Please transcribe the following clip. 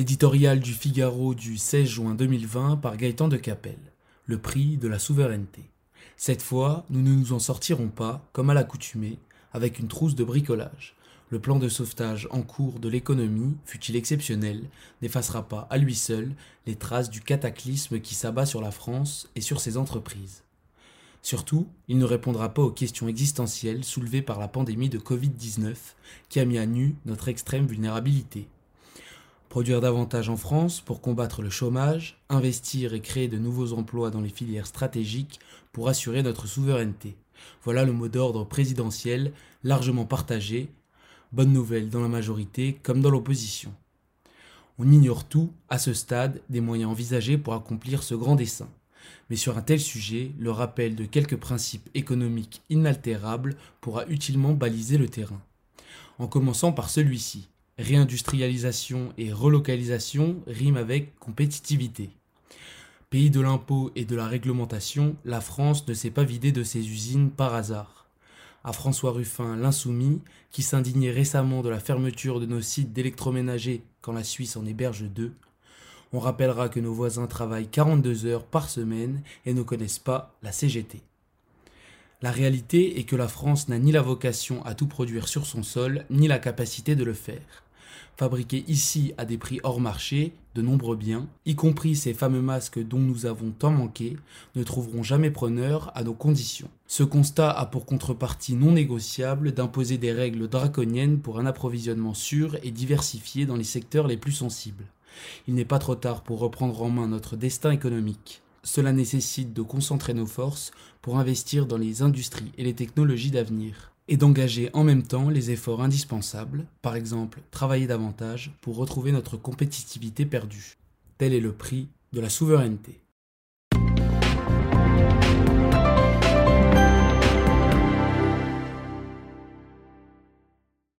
L'éditorial du Figaro du 16 juin 2020 par Gaëtan de Capelle. Le prix de la souveraineté. Cette fois, nous ne nous en sortirons pas, comme à l'accoutumée, avec une trousse de bricolage. Le plan de sauvetage en cours de l'économie, fut-il exceptionnel, n'effacera pas à lui seul les traces du cataclysme qui s'abat sur la France et sur ses entreprises. Surtout, il ne répondra pas aux questions existentielles soulevées par la pandémie de Covid-19 qui a mis à nu notre extrême vulnérabilité. Produire davantage en France pour combattre le chômage, investir et créer de nouveaux emplois dans les filières stratégiques pour assurer notre souveraineté. Voilà le mot d'ordre présidentiel largement partagé. Bonne nouvelle dans la majorité comme dans l'opposition. On ignore tout, à ce stade, des moyens envisagés pour accomplir ce grand dessein. Mais sur un tel sujet, le rappel de quelques principes économiques inaltérables pourra utilement baliser le terrain. En commençant par celui-ci, Réindustrialisation et relocalisation riment avec compétitivité. Pays de l'impôt et de la réglementation, la France ne s'est pas vidée de ses usines par hasard. À François Ruffin, l'insoumis, qui s'indignait récemment de la fermeture de nos sites d'électroménager quand la Suisse en héberge deux, on rappellera que nos voisins travaillent 42 heures par semaine et ne connaissent pas la CGT. La réalité est que la France n'a ni la vocation à tout produire sur son sol, ni la capacité de le faire fabriqués ici à des prix hors marché, de nombreux biens, y compris ces fameux masques dont nous avons tant manqué, ne trouveront jamais preneur à nos conditions. Ce constat a pour contrepartie non négociable d'imposer des règles draconiennes pour un approvisionnement sûr et diversifié dans les secteurs les plus sensibles. Il n'est pas trop tard pour reprendre en main notre destin économique. Cela nécessite de concentrer nos forces pour investir dans les industries et les technologies d'avenir et d'engager en même temps les efforts indispensables, par exemple travailler davantage pour retrouver notre compétitivité perdue. Tel est le prix de la souveraineté.